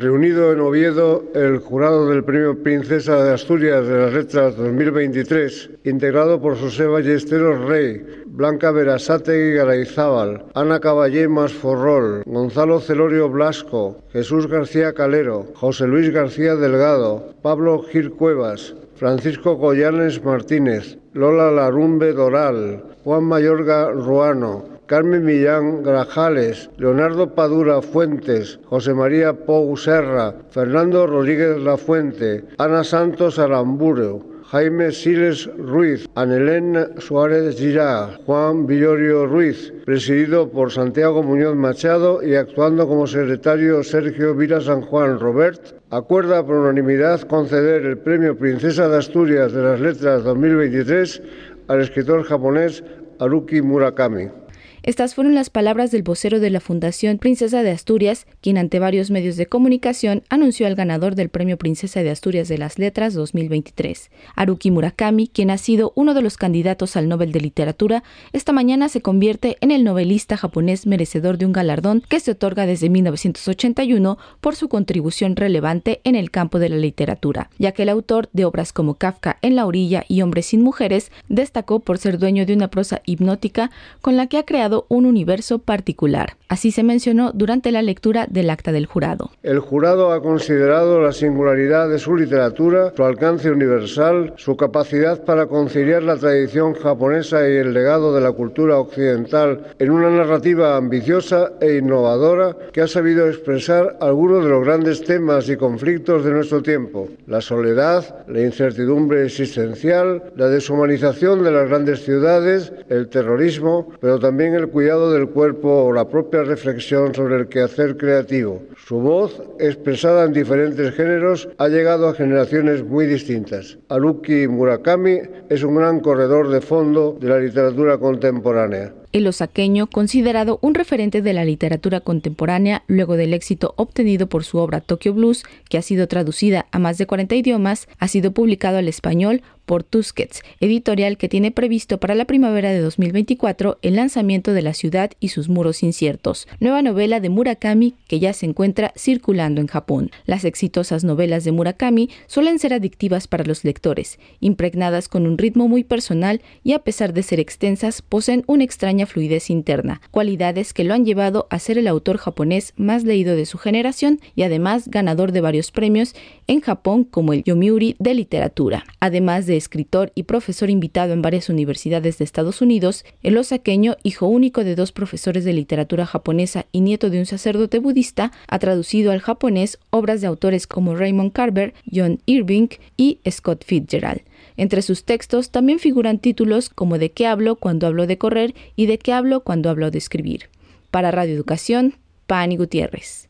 Reunido en Oviedo, el jurado del Premio Princesa de Asturias de las Letras 2023, integrado por José Ballesteros Rey, Blanca Verasate Garayzábal, Ana Caballé Masforrol, Gonzalo Celorio Blasco, Jesús García Calero, José Luis García Delgado, Pablo Gil Cuevas, Francisco Goyanes Martínez, Lola Larumbe Doral, Juan Mayorga Ruano, Carmen Millán Grajales, Leonardo Padura Fuentes, José María Pou Serra, Fernando Rodríguez Lafuente, Ana Santos Aramburo, Jaime Siles Ruiz, Anelén Suárez Girá, Juan Villorio Ruiz, presidido por Santiago Muñoz Machado y actuando como secretario Sergio Vila San Juan Robert, acuerda por unanimidad conceder el Premio Princesa de Asturias de las Letras 2023 al escritor japonés Haruki Murakami. Estas fueron las palabras del vocero de la Fundación Princesa de Asturias, quien ante varios medios de comunicación anunció al ganador del Premio Princesa de Asturias de las Letras 2023. Haruki Murakami, quien ha sido uno de los candidatos al Nobel de Literatura, esta mañana se convierte en el novelista japonés merecedor de un galardón que se otorga desde 1981 por su contribución relevante en el campo de la literatura, ya que el autor de obras como Kafka en la orilla y Hombres sin mujeres destacó por ser dueño de una prosa hipnótica con la que ha creado un universo particular. Así se mencionó durante la lectura del acta del jurado. El jurado ha considerado la singularidad de su literatura, su alcance universal, su capacidad para conciliar la tradición japonesa y el legado de la cultura occidental en una narrativa ambiciosa e innovadora que ha sabido expresar algunos de los grandes temas y conflictos de nuestro tiempo. La soledad, la incertidumbre existencial, la deshumanización de las grandes ciudades, el terrorismo, pero también el cuidado del cuerpo o la propia reflexión sobre el quehacer creativo. Su voz, expresada en diferentes géneros, ha llegado a generaciones muy distintas. Haruki Murakami es un gran corredor de fondo de la literatura contemporánea. El osaqueño, considerado un referente de la literatura contemporánea luego del éxito obtenido por su obra Tokyo Blues, que ha sido traducida a más de 40 idiomas, ha sido publicado al español por Tusquets, editorial que tiene previsto para la primavera de 2024 el lanzamiento de La ciudad y sus muros inciertos, nueva novela de Murakami que ya se encuentra circulando en Japón. Las exitosas novelas de Murakami suelen ser adictivas para los lectores, impregnadas con un ritmo muy personal y a pesar de ser extensas poseen una extraña fluidez interna, cualidades que lo han llevado a ser el autor japonés más leído de su generación y además ganador de varios premios en Japón como el Yomiuri de literatura. Además de escritor y profesor invitado en varias universidades de Estados Unidos, el osaqueño, hijo único de dos profesores de literatura japonesa y nieto de un sacerdote budista, ha traducido al japonés obras de autores como Raymond Carver, John Irving y Scott Fitzgerald. Entre sus textos también figuran títulos como De qué hablo cuando hablo de correr y De qué hablo cuando hablo de escribir. Para Radio Educación, Pani Gutiérrez.